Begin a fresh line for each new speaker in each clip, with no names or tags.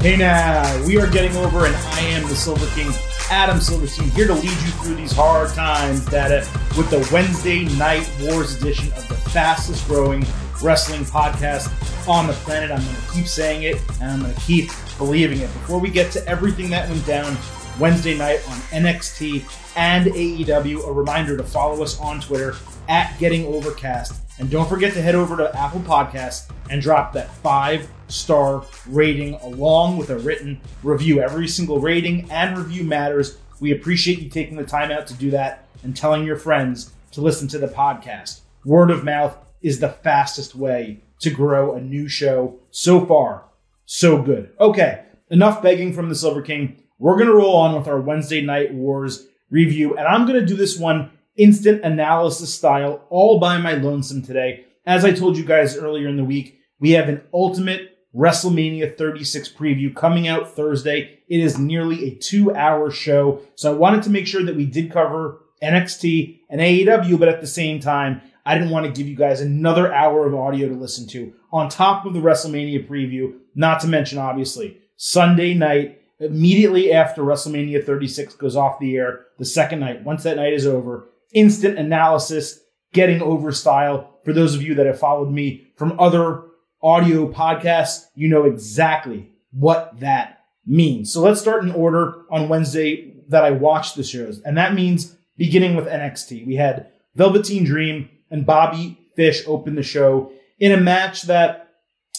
Hey now, we are getting over, and I am the Silver King, Adam Silverstein, here to lead you through these hard times, data, uh, with the Wednesday Night Wars edition of the fastest growing wrestling podcast on the planet. I'm going to keep saying it, and I'm going to keep believing it. Before we get to everything that went down Wednesday night on NXT and AEW, a reminder to follow us on Twitter at Getting Overcast. And don't forget to head over to Apple Podcasts and drop that five star rating along with a written review. Every single rating and review matters. We appreciate you taking the time out to do that and telling your friends to listen to the podcast. Word of mouth is the fastest way to grow a new show. So far, so good. Okay, enough begging from the Silver King. We're going to roll on with our Wednesday Night Wars review, and I'm going to do this one instant analysis style all by my lonesome today. As I told you guys earlier in the week, we have an ultimate WrestleMania 36 preview coming out Thursday. It is nearly a two hour show. So I wanted to make sure that we did cover NXT and AEW, but at the same time, I didn't want to give you guys another hour of audio to listen to on top of the WrestleMania preview, not to mention, obviously, Sunday night, immediately after WrestleMania 36 goes off the air, the second night, once that night is over, instant analysis, getting over style. For those of you that have followed me from other audio podcast, you know exactly what that means. So let's start in order on Wednesday that I watched the shows. And that means beginning with NXT. We had Velveteen Dream and Bobby Fish open the show in a match that,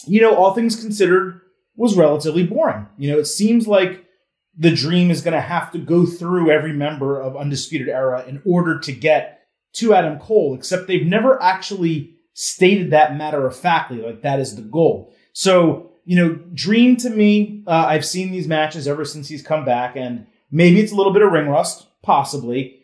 you know, all things considered, was relatively boring. You know, it seems like the dream is going to have to go through every member of Undisputed Era in order to get to Adam Cole, except they've never actually stated that matter of factly, like that is the goal. So, you know, Dream to me, uh, I've seen these matches ever since he's come back, and maybe it's a little bit of ring rust, possibly,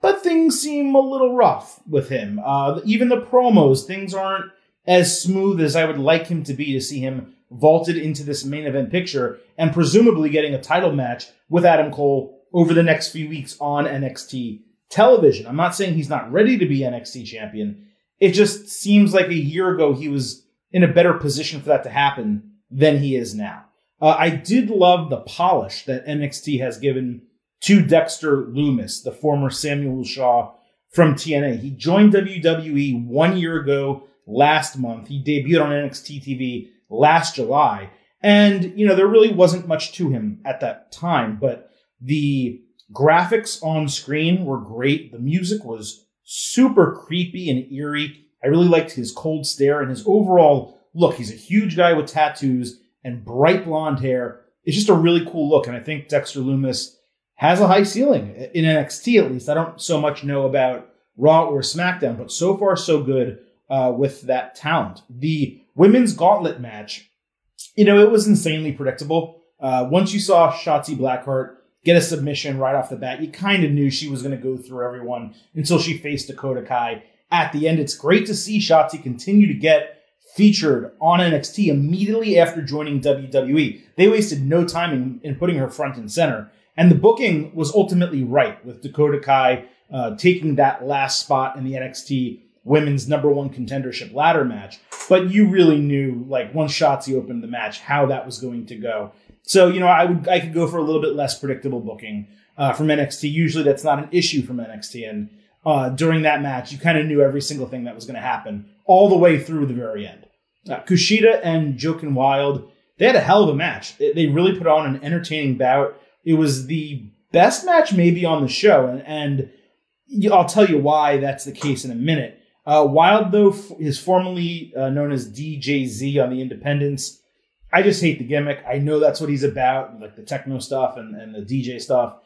but things seem a little rough with him. Uh, even the promos, things aren't as smooth as I would like him to be to see him vaulted into this main event picture and presumably getting a title match with Adam Cole over the next few weeks on NXT television. I'm not saying he's not ready to be NXT champion. It just seems like a year ago he was in a better position for that to happen than he is now. Uh, I did love the polish that NXT has given to Dexter Lumis, the former Samuel Shaw from TNA. He joined WWE one year ago last month. He debuted on NXT TV last July. And, you know, there really wasn't much to him at that time, but the graphics on screen were great. The music was super creepy and eerie. I really liked his cold stare and his overall look. He's a huge guy with tattoos and bright blonde hair. It's just a really cool look. And I think Dexter Lumis has a high ceiling in NXT, at least. I don't so much know about Raw or SmackDown, but so far so good uh, with that talent. The women's gauntlet match, you know, it was insanely predictable. Uh, once you saw Shotzi Blackheart get a submission right off the bat, you kind of knew she was going to go through everyone until she faced Dakota Kai at the end. It's great to see Shotzi continue to get featured on NXT immediately after joining WWE. They wasted no time in, in putting her front and center. And the booking was ultimately right with Dakota Kai uh, taking that last spot in the NXT women's number one contendership ladder match. But you really knew, like, once Shotzi opened the match, how that was going to go. So, you know, I would I could go for a little bit less predictable booking uh, from NXT. Usually that's not an issue from NXT. And uh, during that match, you kind of knew every single thing that was going to happen all the way through the very end. Uh, Kushida and Joaquin Wilde, they had a hell of a match. They really put on an entertaining bout. It was the best match maybe on the show. And, and I'll tell you why that's the case in a minute. Uh, Wilde, though, f- is formerly uh, known as DJZ on the Independents. I just hate the gimmick. I know that's what he's about, like the techno stuff and, and the DJ stuff.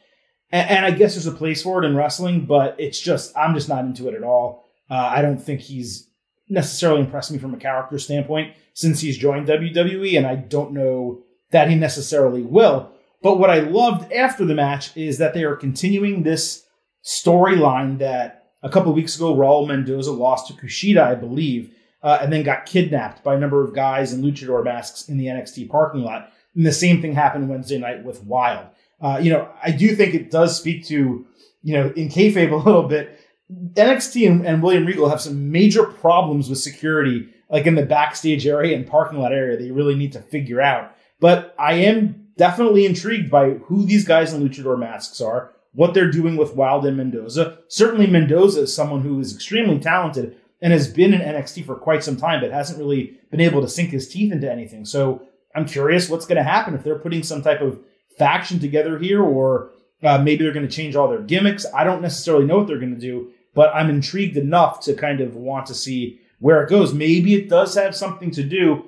And, and, I guess there's a place for it in wrestling, but it's just, I'm just not into it at all. Uh, I don't think he's necessarily impressed me from a character standpoint since he's joined WWE, and I don't know that he necessarily will. But what I loved after the match is that they are continuing this storyline that a couple weeks ago, Raul Mendoza lost to Kushida, I believe, uh, and then got kidnapped by a number of guys in luchador masks in the NXT parking lot. And the same thing happened Wednesday night with Wilde. Uh, you know, I do think it does speak to, you know, in kayfabe a little bit. NXT and, and William Regal have some major problems with security, like in the backstage area and parking lot area. They really need to figure out. But I am definitely intrigued by who these guys in luchador masks are, what they're doing with Wilde and Mendoza. Certainly, Mendoza is someone who is extremely talented and has been in NXT for quite some time, but hasn't really been able to sink his teeth into anything. So I'm curious what's going to happen if they're putting some type of faction together here, or uh, maybe they're going to change all their gimmicks. I don't necessarily know what they're going to do, but I'm intrigued enough to kind of want to see where it goes. Maybe it does have something to do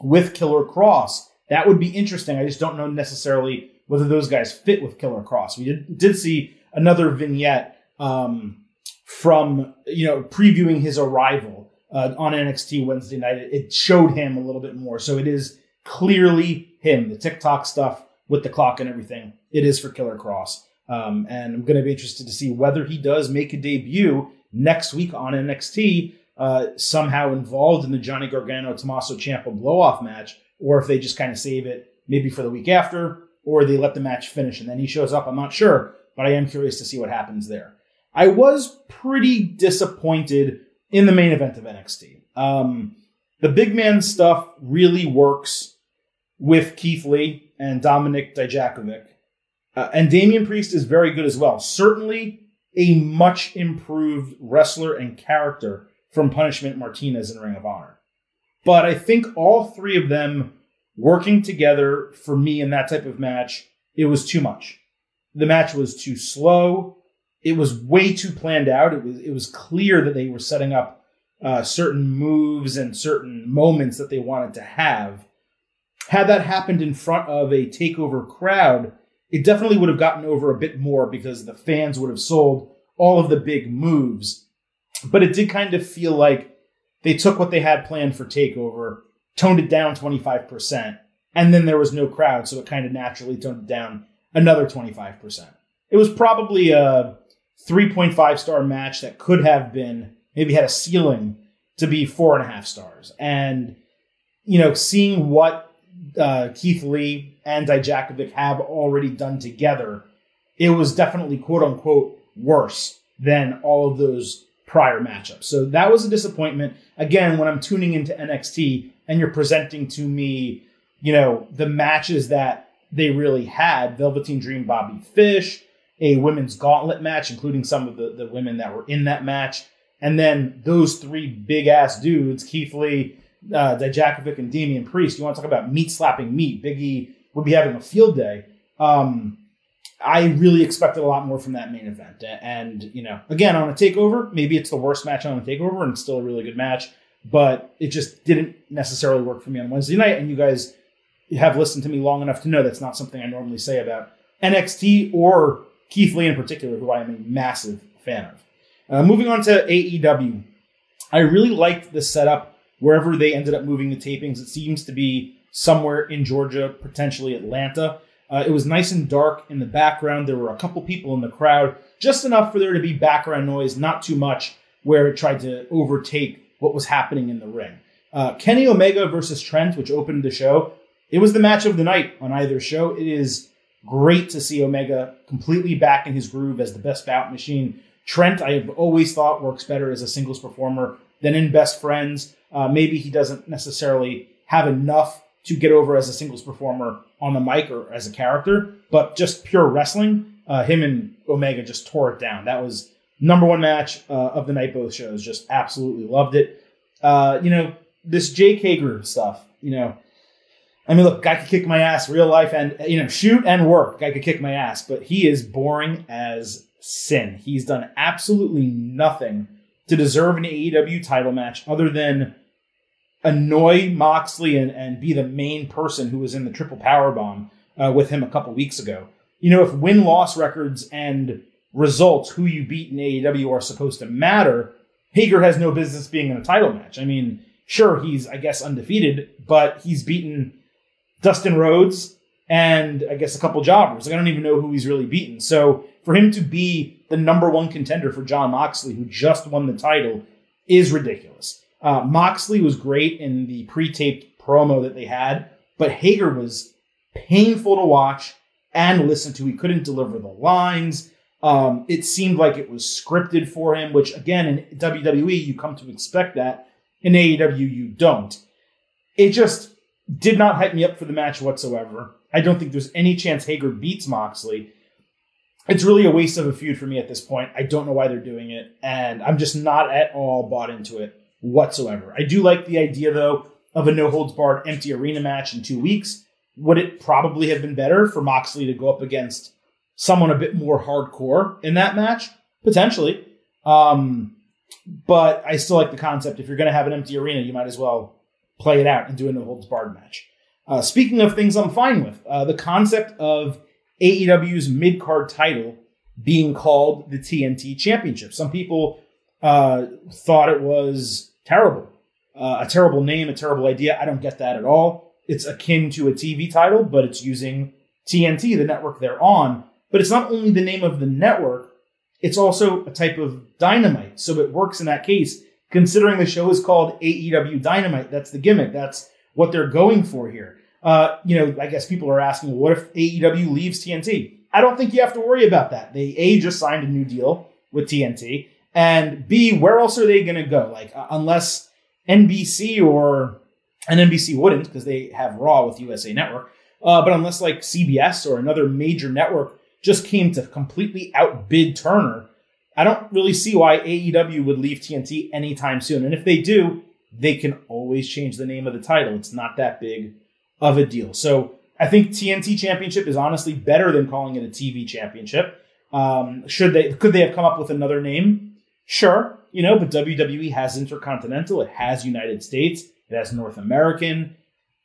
with Killer Kross. That would be interesting. I just don't know necessarily whether those guys fit with Killer Kross. We did, did see another vignette um, from you know previewing his arrival uh, on NXT Wednesday night. It showed him a little bit more, so it is clearly him. The TikTok stuff with the clock and everything. It is for Killer Kross, Um, and I'm going to be interested to see whether he does make a debut next week on NXT, uh, somehow involved in the Johnny Gargano Tommaso Ciampa blowoff match, or if they just kind of save it maybe for the week after, or they let the match finish and then he shows up. I'm not sure, but I am curious to see what happens there. I was pretty disappointed in the main event of NXT. Um, the big man stuff really works with Keith Lee and Dominik Dijakovic. Uh, and Damian Priest is very good as well. Certainly a much improved wrestler and character from Punishment Martinez in Ring of Honor. But I think all three of them working together for me in that type of match, it was too much. The match was too slow. It was way too planned out. It was it was clear that they were setting up uh, certain moves and certain moments that they wanted to have. Had that happened in front of a takeover crowd, it definitely would have gotten over a bit more because the fans would have sold all of the big moves. But it did kind of feel like they took what they had planned for Takeover, toned it down 25%, and then there was no crowd, so it kind of naturally toned it down another 25%. It was probably a 3.5 star match that could have been, maybe had a ceiling to be four and a half stars. And, you know, seeing what uh, Keith Lee and Dijakovic have already done together, it was definitely quote unquote worse than all of those prior matchups. So that was a disappointment. Again, when I'm tuning into NXT and you're presenting to me, you know, the matches that they really had Velveteen Dream Bobby Fish, a women's gauntlet match, including some of the, the women that were in that match. And then those three big ass dudes, Keith Lee, uh, Dijakovic and Damian Priest, you want to talk about meat slapping meat. Biggie would be having a field day. Um, I really expected a lot more from that main event. And, you know, again, on a takeover, maybe it's the worst match on a takeover and it's still a really good match, but it just didn't necessarily work for me on Wednesday night. And you guys have listened to me long enough to know that's not something I normally say about NXT or Keith Lee in particular, who I am a massive fan of. Uh, moving on to AEW, I really liked the setup wherever they ended up moving the tapings. It seems to be somewhere in Georgia, potentially Atlanta. Uh, it was nice and dark in the background. There were a couple people in the crowd, just enough for there to be background noise, not too much where it tried to overtake what was happening in the ring. Uh, Kenny Omega versus Trent, which opened the show, it was the match of the night on either show. It is great to see Omega completely back in his groove as the best bout machine. Trent, I have always thought works better as a singles performer than in Best Friends. Uh, maybe he doesn't necessarily have enough to get over as a singles performer on the mic or as a character, but just pure wrestling, uh, him and Omega just tore it down. That was number one match uh, of the night. Both shows just absolutely loved it. Uh, you know this Jake Hager stuff. You know, I mean, look, guy could kick my ass, real life, and you know, shoot and work. Guy could kick my ass, but he is boring as sin. He's done absolutely nothing to deserve an AEW title match other than annoy Moxley and, and be the main person who was in the triple power bomb uh, with him a couple weeks ago. You know, if win loss records and results, who you beat in AEW are supposed to matter, Hager has no business being in a title match. I mean, sure, he's, I guess, undefeated, but he's beaten Dustin Rhodes and I guess a couple jobbers. Like, I don't even know who he's really beaten. So for him to be the number one contender for Jon Moxley, who just won the title, is ridiculous. Uh, Moxley was great in the pre-taped promo that they had, but Hager was painful to watch and listen to. He couldn't deliver the lines. Um, it seemed like it was scripted for him, which again in WWE you come to expect that. In AEW you don't. It just Did not hype me up for the match whatsoever. I don't think there's any chance Hager beats Moxley. It's really a waste of a feud for me at this point. I don't know why they're doing it, and I'm just not at all bought into it whatsoever. I do like the idea, though, of a no holds barred empty arena match in two weeks. Would it probably have been better for Moxley to go up against someone a bit more hardcore in that match? Potentially. Um, but I still like the concept. If you're going to have an empty arena, you might as well play it out and do a no holds barred match. Uh, speaking of things I'm fine with, uh, the concept of AEW's mid card title being called the TNT Championship. Some people uh, thought it was terrible, uh, a terrible name, a terrible idea. I don't get that at all. It's akin to a TV title, but it's using TNT, the network they're on. But it's not only the name of the network, it's also a type of dynamite. So it works in that case, considering the show is called AEW Dynamite. That's the gimmick. That's what they're going for here. Uh, you know, I guess people are asking, what if AEW leaves TNT? I don't think you have to worry about that. They A just signed a new deal with TNT, and B, where else are they going to go? Like, uh, unless NBC or and NBC wouldn't because they have Raw with USA Network, uh, but unless like CBS or another major network just came to completely outbid Turner, I don't really see why AEW would leave TNT anytime soon. And if they do, they can always change the name of the title. It's not that big of a deal. So I think TNT Championship is honestly better than calling it a TV Championship. Um, should they? Could they have come up with another name? Sure, you know. But WWE has Intercontinental. It has United States. It has North American.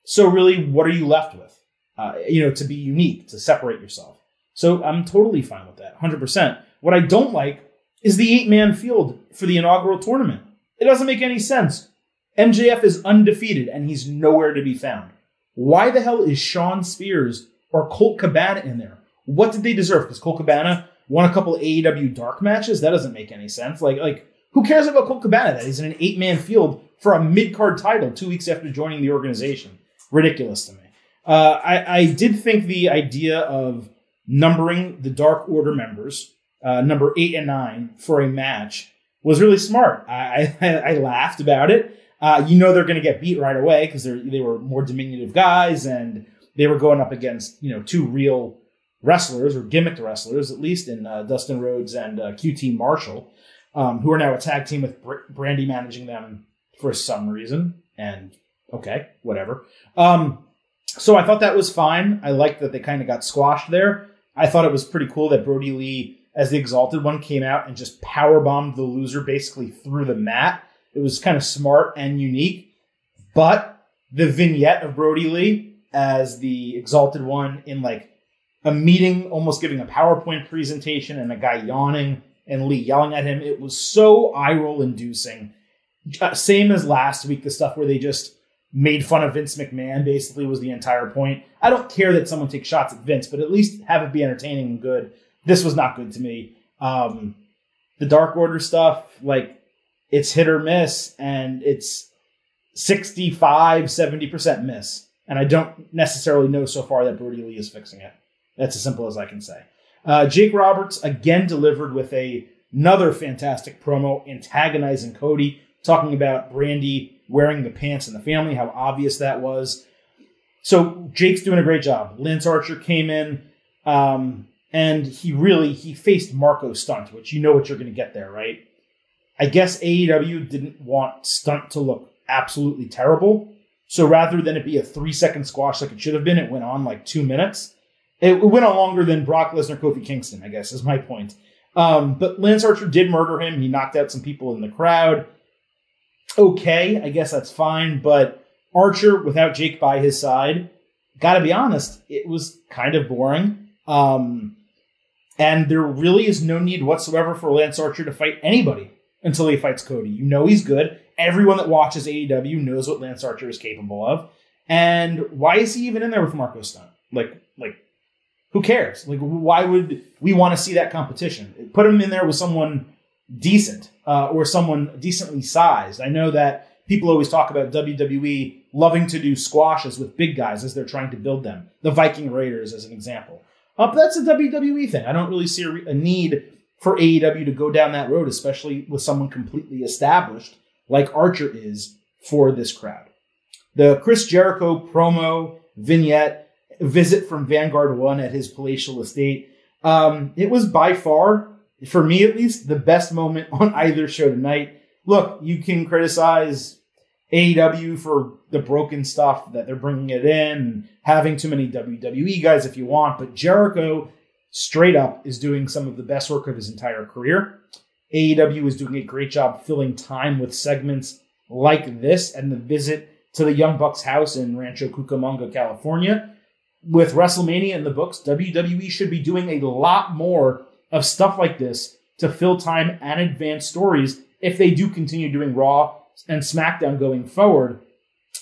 So really, what are you left with? Uh, you know, to be unique, to separate yourself. So I'm totally fine with that, 100%. What I don't like is the eight man field for the inaugural tournament. It doesn't make any sense. MJF is undefeated and he's nowhere to be found. Why the hell is Shawn Spears or Colt Cabana in there? What did they deserve? Because Colt Cabana won a couple AEW dark matches? That doesn't make any sense. Like, like who cares about Colt Cabana that he's in an eight man field for a mid card title two weeks after joining the organization? Ridiculous to me. Uh, I, I did think the idea of numbering the Dark Order members, uh, number eight and nine, for a match was really smart. I, I, I laughed about it. Uh, you know they're going to get beat right away because they were more diminutive guys and they were going up against you know two real wrestlers or gimmicked wrestlers at least in uh, Dustin Rhodes and uh, QT Marshall, um, who are now a tag team with Br- Brandi managing them for some reason. And okay, whatever. Um, so I thought that was fine. I liked that they kind of got squashed there. I thought it was pretty cool that Brodie Lee, as the Exalted One, came out and just power bombed the loser basically through the mat it was kind of smart and unique. But the vignette of Brodie Lee as the exalted one in like a meeting, almost giving a PowerPoint presentation, and a guy yawning and Lee yelling at him, it was so eye roll inducing. Uh, same as last week, the stuff where they just made fun of Vince McMahon basically was the entire point. I don't care that someone takes shots at Vince, but at least have it be entertaining and good. This was not good to me. Um, the Dark Order stuff, like it's hit or miss and it's 65, 70% miss. And I don't necessarily know so far that Brodie Lee is fixing it. That's as simple as I can say. Uh, Jake Roberts again delivered with a, another fantastic promo antagonizing Cody, talking about Brandi wearing the pants in the family, how obvious that was. So Jake's doing a great job. Lance Archer came in, um, and he really he faced Marko Stunt, which you know what you're going to get there, right? I guess AEW didn't want Stunt to look absolutely terrible. So rather than it be a three second squash like it should have been, it went on like two minutes. It went on longer than Brock Lesnar, Kofi Kingston, I guess, is my point. Um, but Lance Archer did murder him. He knocked out some people in the crowd. Okay, I guess that's fine. But Archer, without Jake by his side, gotta be honest, it was kind of boring. Um, and there really is no need whatsoever for Lance Archer to fight anybody until he fights Cody. You know he's good. Everyone that watches AEW knows what Lance Archer is capable of. And why is he even in there with Marko Stunt? Like, like, who cares? Like, why would we want to see that competition? Put him in there with someone decent uh, or someone decently sized. I know that people always talk about WWE loving to do squashes with big guys as they're trying to build them. The Viking Raiders, as an example. That's a WWE thing. I don't really see a, a need for AEW to go down that road, especially with someone completely established like Archer is for this crowd. The Chris Jericho promo vignette visit from Vanguard One at his palatial estate. Um, it was by far, for me at least, the best moment on either show tonight. Look, you can criticize AEW for the broken stuff that they're bringing it in, and having too many WWE guys if you want, but Jericho straight up is doing some of the best work of his entire career. AEW is doing a great job filling time with segments like this and the visit to the Young Bucks house in Rancho Cucamonga, California. With WrestleMania in the books, WWE should be doing a lot more of stuff like this to fill time and advance stories if they do continue doing Raw and SmackDown going forward.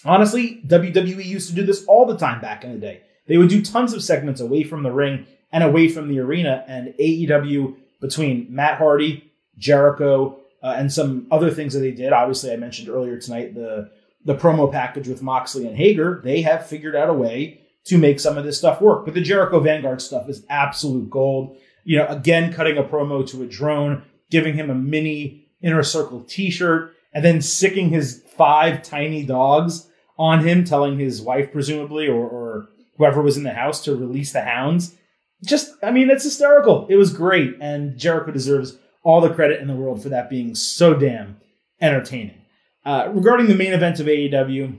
Honestly, WWE used to do this all the time back in the day. They would do tons of segments away from the ring and away from the arena, and AEW between Matt Hardy, Jericho, uh, and some other things that they did. Obviously, I mentioned earlier tonight the the promo package with Moxley and Hager. They have figured out a way to make some of this stuff work. But the Jericho Vanguard stuff is absolute gold. You know, again, cutting a promo to a drone, giving him a mini inner circle T-shirt, and then sicking his five tiny dogs on him, telling his wife presumably or, or whoever was in the house to release the hounds. Just, I mean, it's hysterical. It was great, and Jericho deserves all the credit in the world for that being so damn entertaining. Uh, regarding the main event of AEW,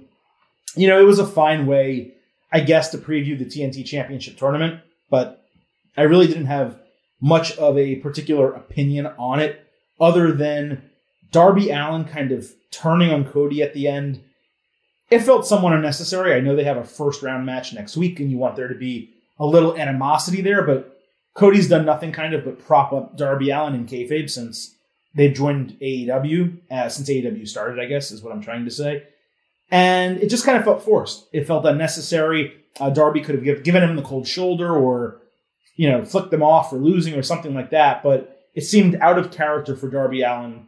you know, it was a fine way, I guess, to preview the TNT Championship tournament, but I really didn't have much of a particular opinion on it other than Darby Allin kind of turning on Cody at the end. It felt somewhat unnecessary. I know they have a first round match next week and you want there to be a little animosity there, but Cody's done nothing kind of but prop up Darby Allin in kayfabe since they've joined AEW, uh, since AEW started, I guess, is what I'm trying to say. And it just kind of felt forced. It felt unnecessary. Uh, Darby could have give, given him the cold shoulder or, you know, flicked them off for losing or something like that. But it seemed out of character for Darby Allin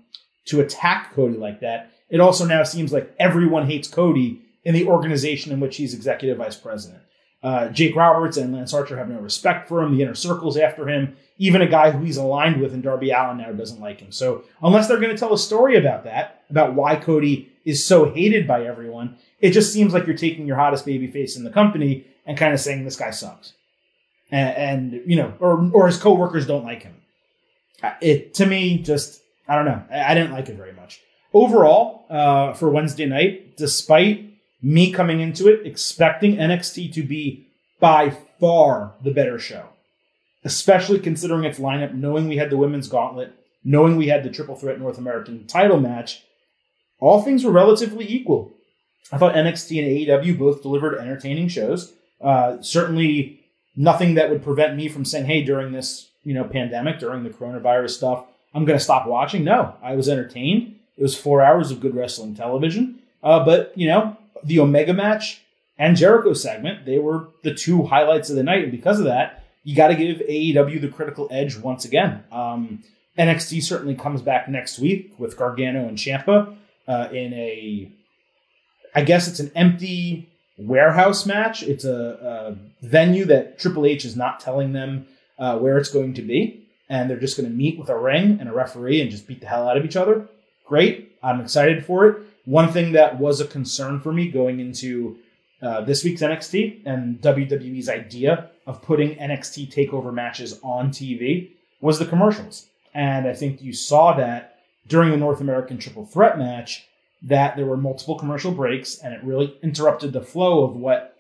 to attack Cody like that. It also now seems like everyone hates Cody in the organization in which he's executive vice president. Uh, Jake Roberts and Lance Archer have no respect for him. The inner circle's after him. Even a guy who he's aligned with in Darby Allin now doesn't like him. So unless they're going to tell a story about that, about why Cody is so hated by everyone, it just seems like you're taking your hottest baby face in the company and kind of saying this guy sucks, and, and you know, or or his coworkers don't like him. Uh, it to me just I don't know. I, didn't like it very much overall uh, for Wednesday night, despite me coming into it expecting NXT to be by far the better show, especially considering its lineup, knowing we had the women's gauntlet, knowing we had the triple threat North American title match. All things were relatively equal. I thought NXT and AEW both delivered entertaining shows. Uh, certainly nothing that would prevent me from saying, hey, during this you know pandemic, during the coronavirus stuff, I'm going to stop watching. No, I was entertained. It was four hours of good wrestling television. Uh, but you know, the Omega match and Jericho segment, they were the two highlights of the night. And because of that, you got to give AEW the critical edge once again. Um, NXT certainly comes back next week with Gargano and Ciampa uh, in a, I guess it's an empty warehouse match. It's a, a venue that Triple H is not telling them uh, where it's going to be. And they're just going to meet with a ring and a referee and just beat the hell out of each other. Great. I'm excited for it. One thing that was a concern for me going into uh, this week's NXT and WWE's idea of putting NXT takeover matches on TV was the commercials. And I think you saw that during the North American Triple Threat match that there were multiple commercial breaks and it really interrupted the flow of what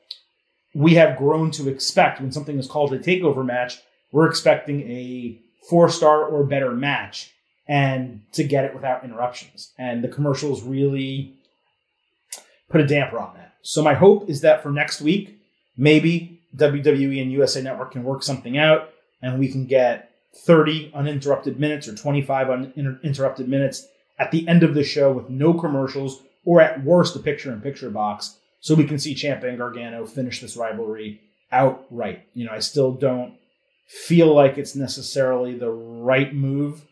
we have grown to expect when something is called a takeover match. We're expecting a four star or better match and to get it without interruptions. And the commercials really put a damper on that. So my hope is that for next week, maybe WWE and USA Network can work something out and we can get 30 uninterrupted minutes or 25 uninterrupted minutes at the end of the show with no commercials or at worst a picture in picture box so we can see Ciampa and Gargano finish this rivalry outright. You know, I still don't feel like it's necessarily the right move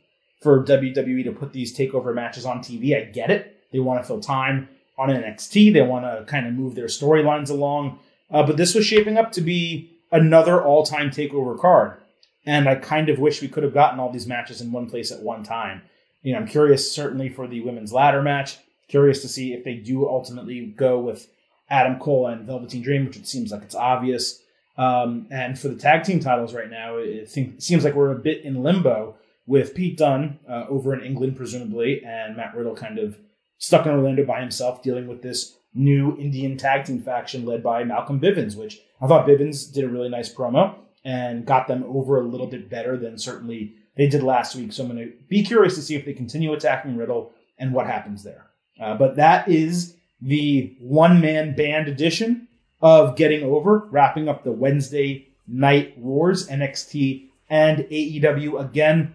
for WWE to put these takeover matches on TV. I get it. They want to fill time on NXT. They want to kind of move their storylines along. Uh, but this was shaping up to be another all time takeover card. And I kind of wish we could have gotten all these matches in one place at one time. You know, I'm curious, certainly, for the women's ladder match. Curious to see if they do ultimately go with Adam Cole and Velveteen Dream, which it seems like it's obvious. Um, and for the tag team titles right now, it, seems like we're a bit in limbo with Pete Dunne uh, over in England, presumably, and Matt Riddle kind of stuck in Orlando by himself, dealing with this new Indian tag team faction led by Malcolm Bivens, which I thought Bivens did a really nice promo and got them over a little bit better than certainly they did last week. So I'm going to be curious to see if they continue attacking Riddle and what happens there. Uh, but that is the one man band edition of Getting Over, wrapping up the Wednesday night wars, NXT and AEW. Again,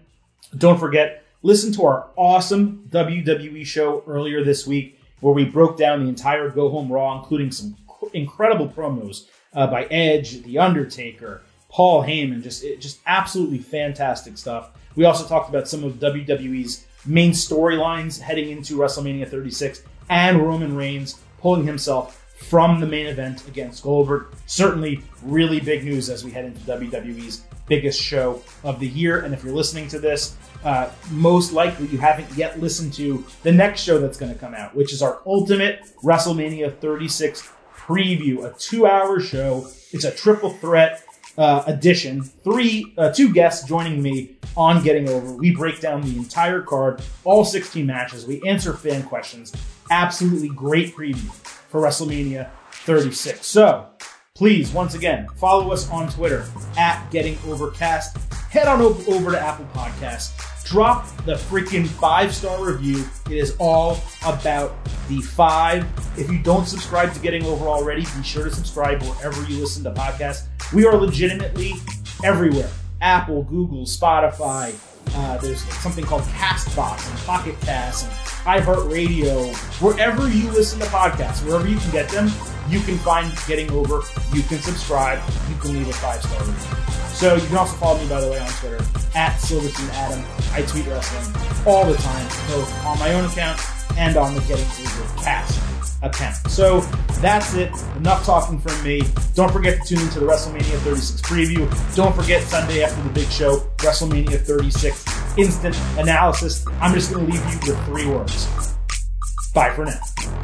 don't forget, listen to our awesome WWE show earlier this week where we broke down the entire Go Home Raw, including some incredible promos uh, by Edge, The Undertaker, Paul Heyman, just just absolutely fantastic stuff. We also talked about some of WWE's main storylines heading into WrestleMania 36 and Roman Reigns pulling himself from the main event against Goldberg. Certainly, really big news as we head into WWE's biggest show of the year. And if you're listening to this, uh, most likely you haven't yet listened to the next show that's going to come out, which is our ultimate WrestleMania 36 preview, a two-hour show. It's a triple threat uh, edition. Three, uh, two guests joining me on Getting Over. We break down the entire card, all 16 matches. We answer fan questions. Absolutely great preview for WrestleMania 36. So please, once again, follow us on Twitter at Getting Overcast. Head on over to Apple Podcasts. Drop the freaking five star review. It is all about the five. If you don't subscribe to Getting Over already, be sure to subscribe wherever you listen to podcasts. We are legitimately everywhere Apple, Google, Spotify. Uh, there's something called Castbox and Pocket Cast and iHeartRadio. Wherever you listen to podcasts, wherever you can get them, you can find Getting Over. You can subscribe. You can leave a five star review. So you can also follow me, by the way, on Twitter at Silverstein Adam. I tweet wrestling all the time, both on my own account and on the Getting Over cast account. So that's it. Enough talking from me. Don't forget to tune into the WrestleMania 36 preview. Don't forget Sunday after the big show, WrestleMania 36 instant analysis. I'm just going to leave you with three words. Bye for now.